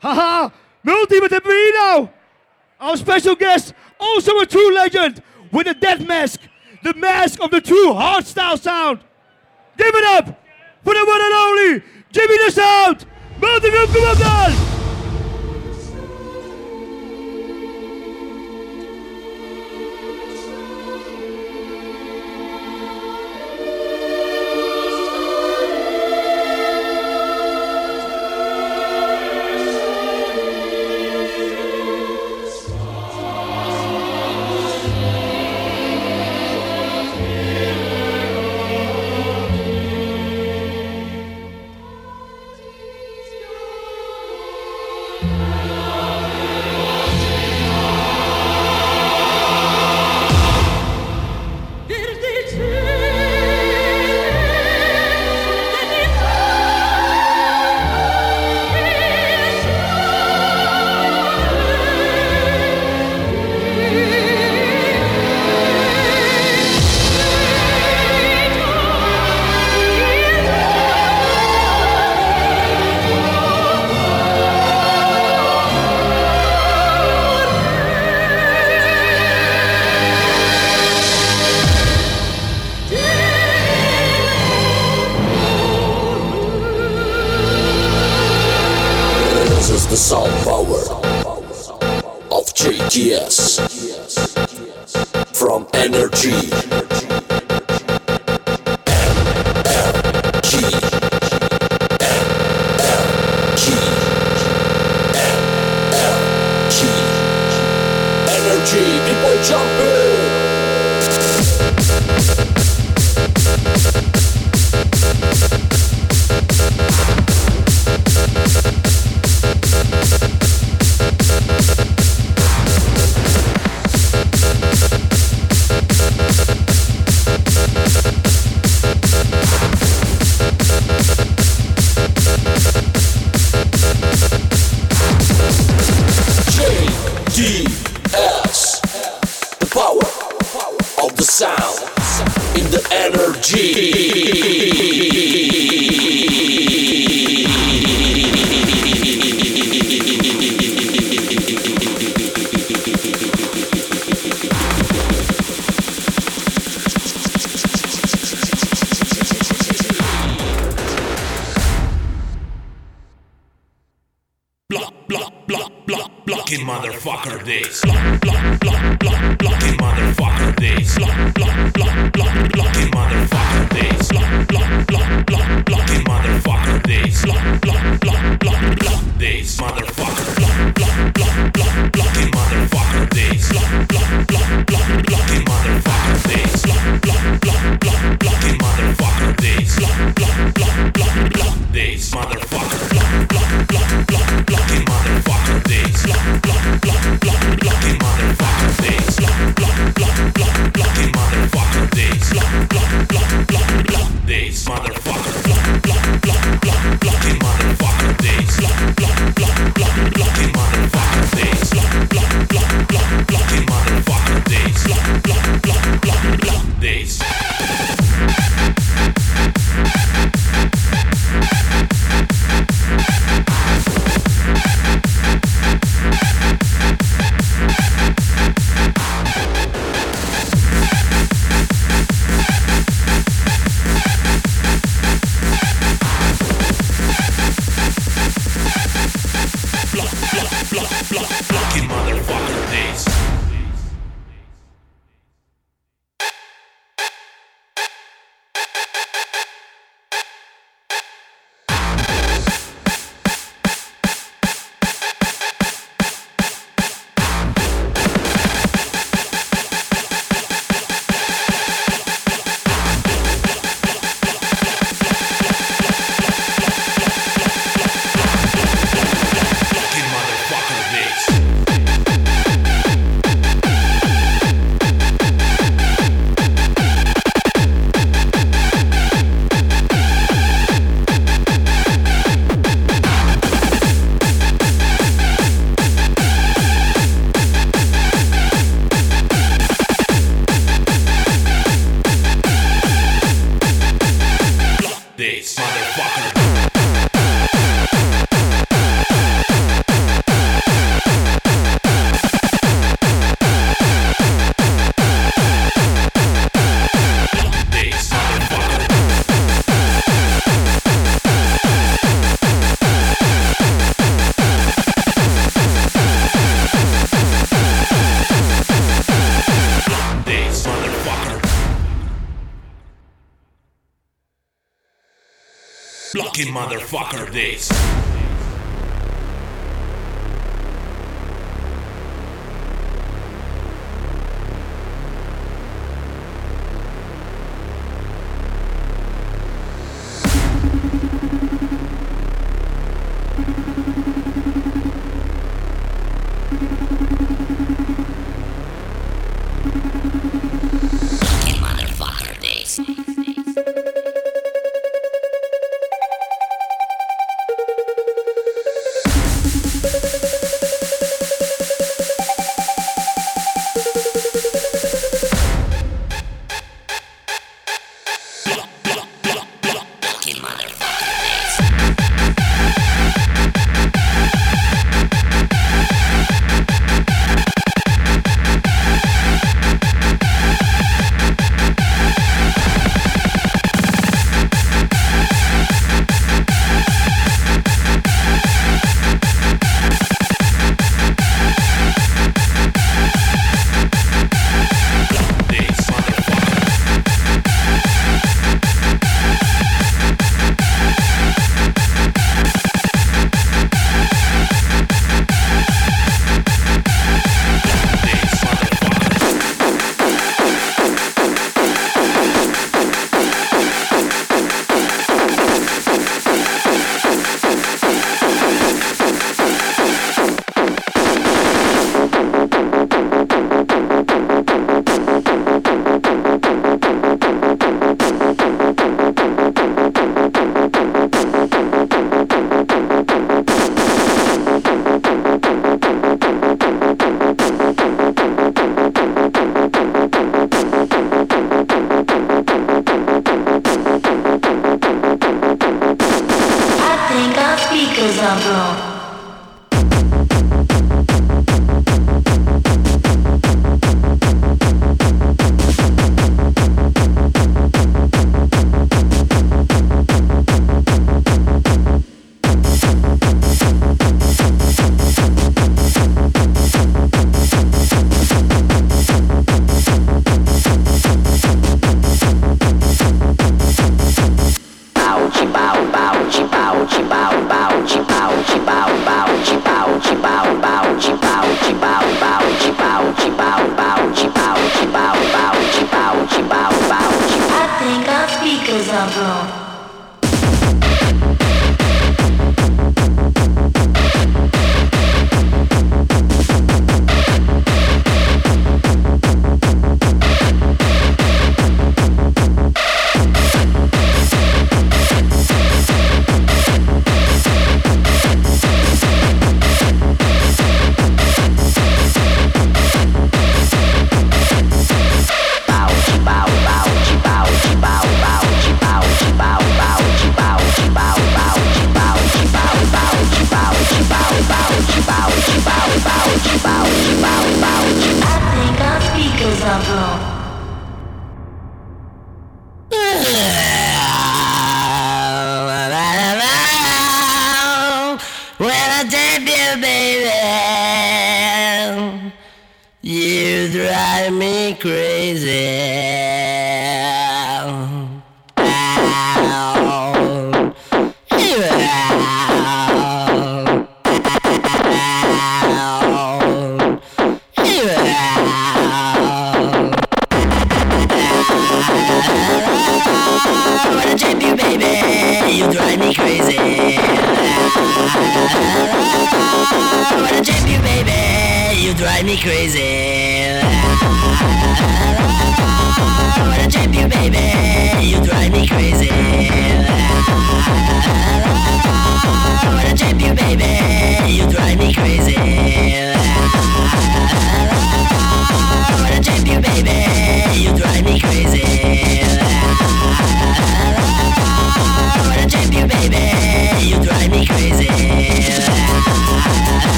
Haha, Multi with Bino. Our special guest, also a true legend with a death mask, the mask of the true hardstyle sound. Give it up for the one and only Jimmy the Sound, Multi guys. block. block, block, blocking motherfucker this. Block, block, block, block, blocking motherfucker this. Block, block, block, block, blocking motherfucker this. Block, block, block, block, blocking motherfucker this. Block, block, block, block, block this motherfucker. Block, block, block, block, blocking motherfucker this. Block, block, block, block, blocking motherfucker this. Block, block, block, block, blocking motherfucker this. Block, block, block, block, block this motherfucker. Block, block, block, block, blocking motherfucker motherfucker. Block, block, block, block, block, block, motherfucker. This.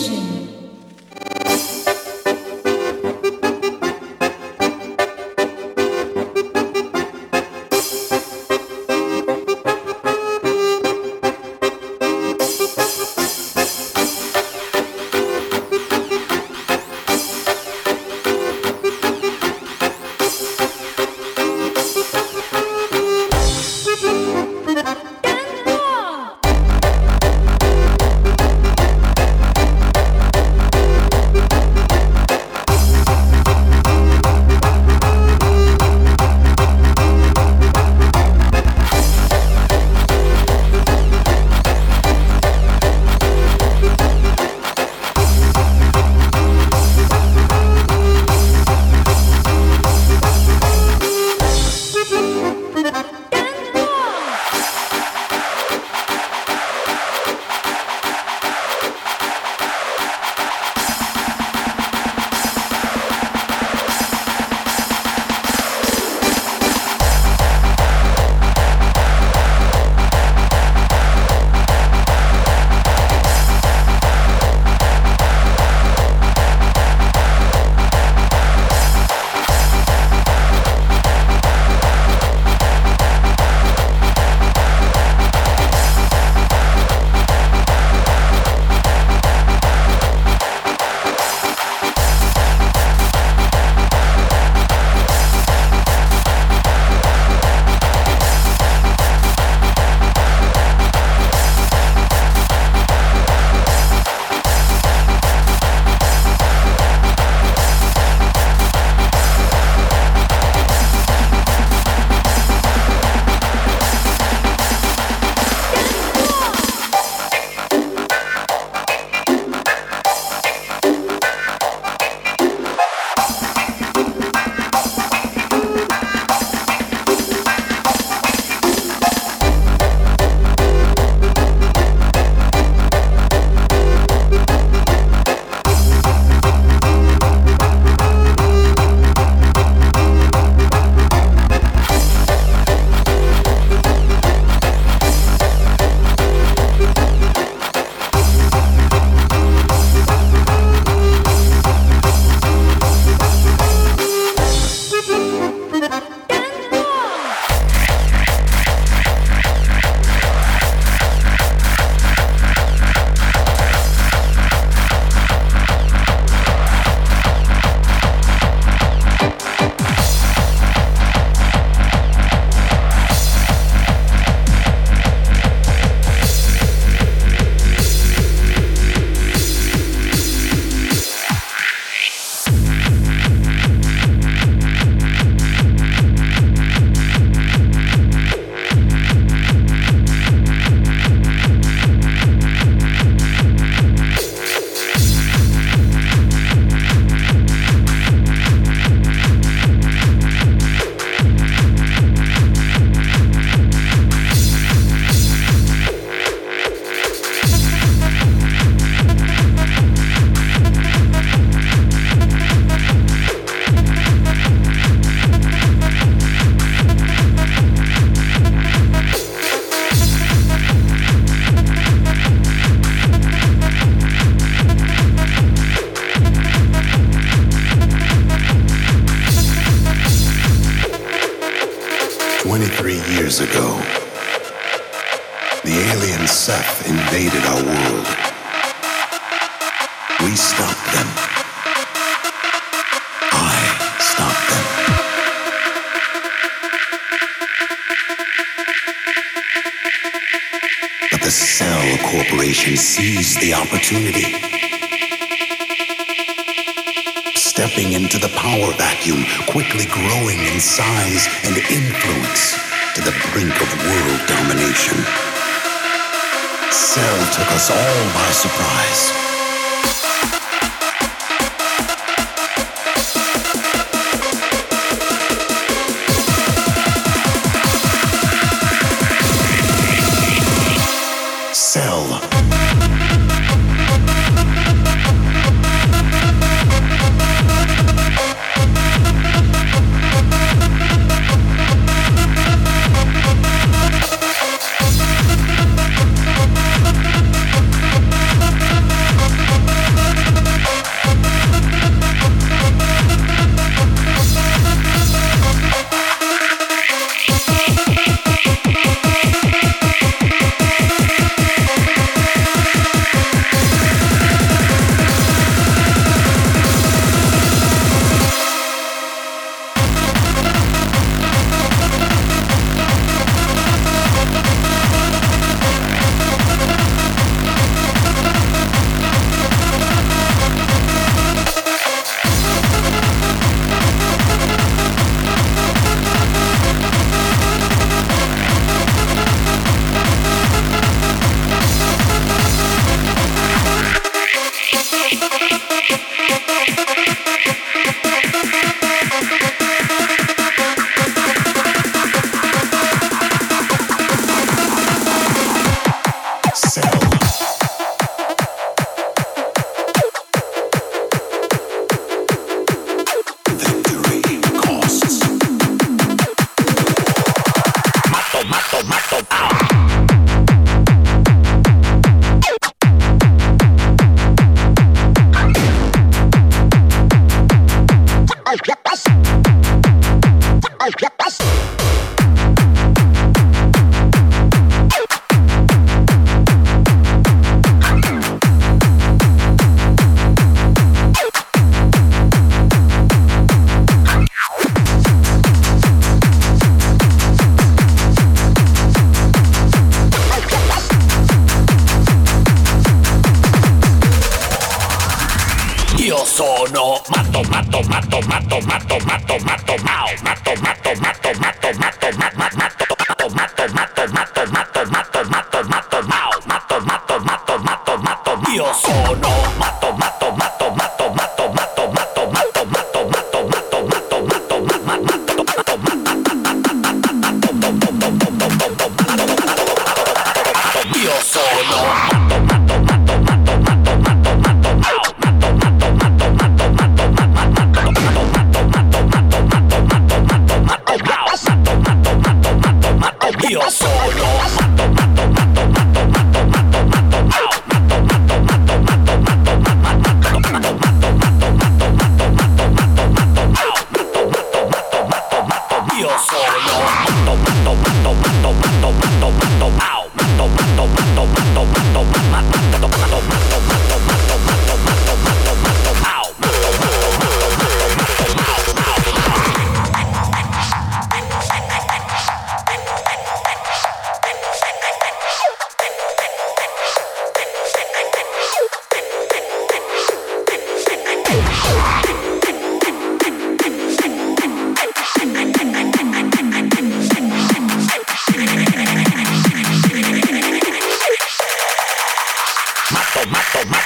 sim opportunity. Stepping into the power vacuum, quickly growing in size and influence to the brink of world domination. Cell took us all by surprise.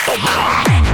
Tomorrow.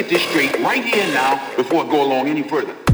get this straight right here now before I go along any further.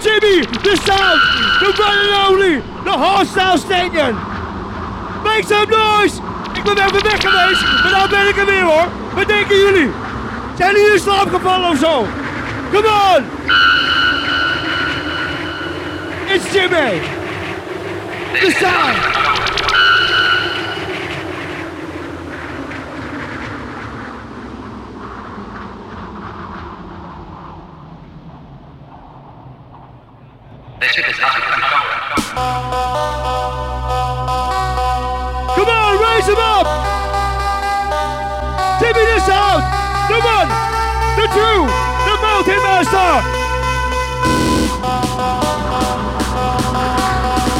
Jimmy, the sound, the one and only, the hardstyle stadion. Make some noise! Ik ben even weg geweest, maar nou ben ik er weer hoor. Wat denken jullie? Zijn jullie in slaap gevallen of zo? Come on! It's Jimmy! The sound!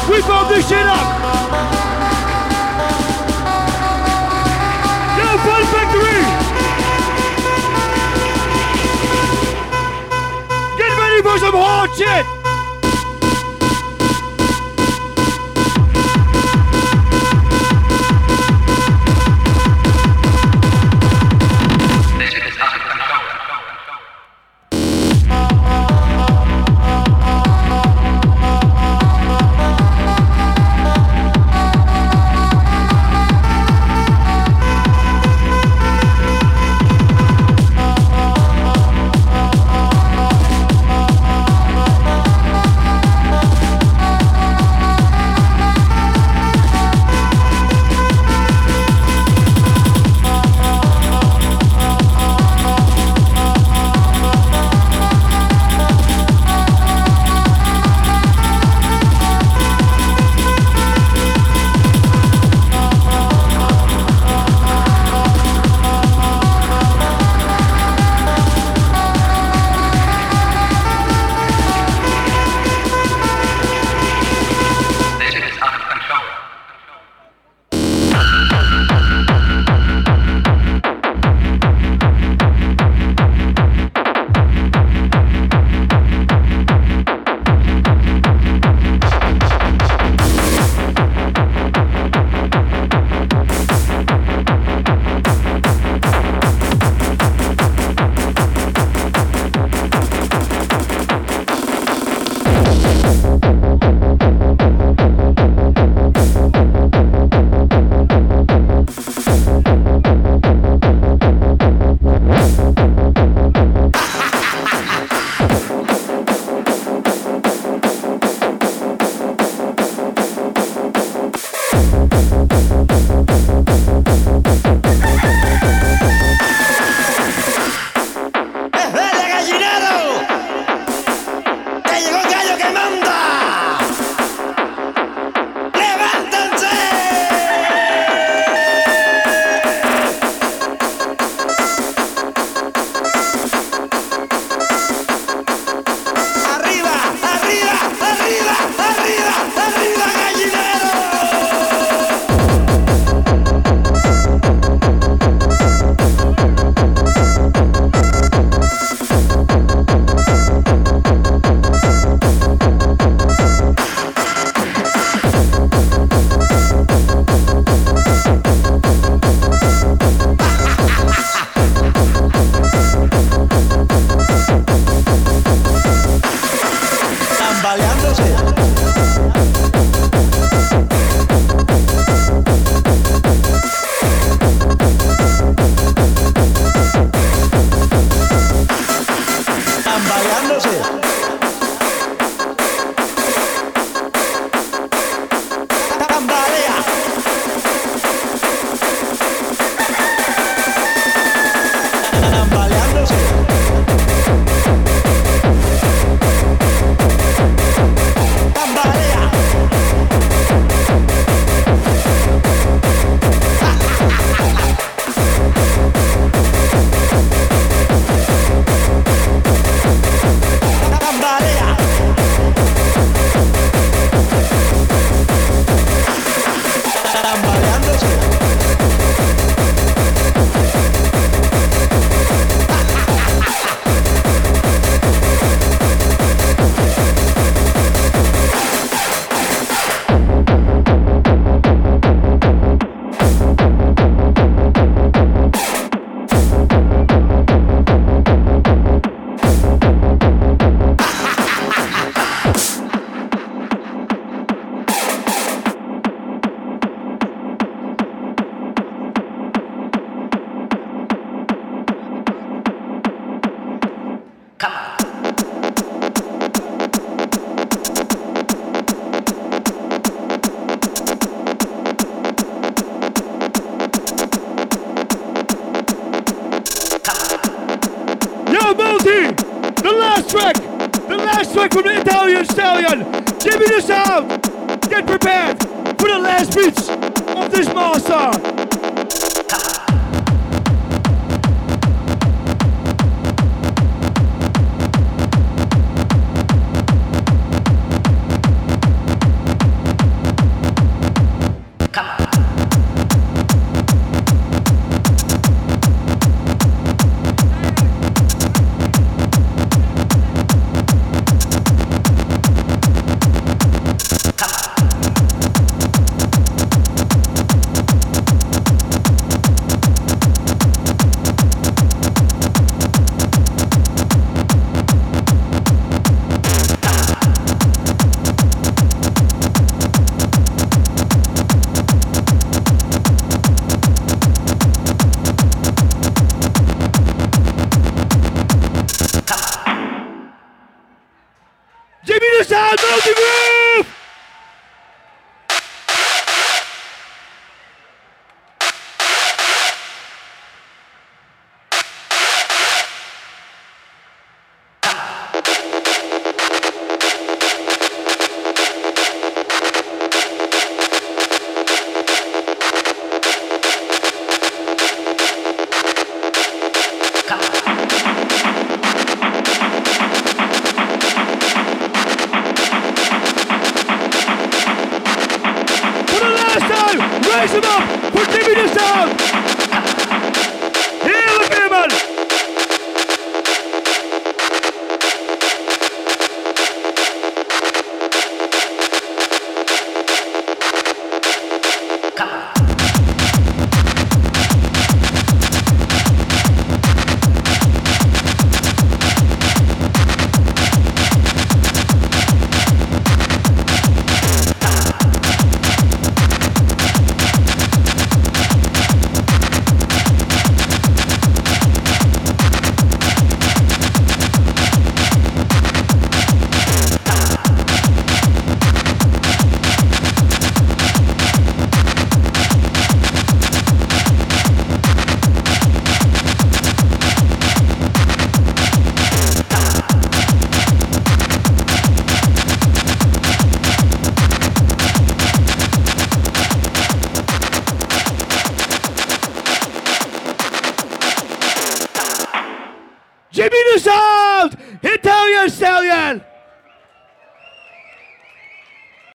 We bump this shit up! Yo, Fun Factory! Get ready for some hard shit! get prepared for the last beats of this master.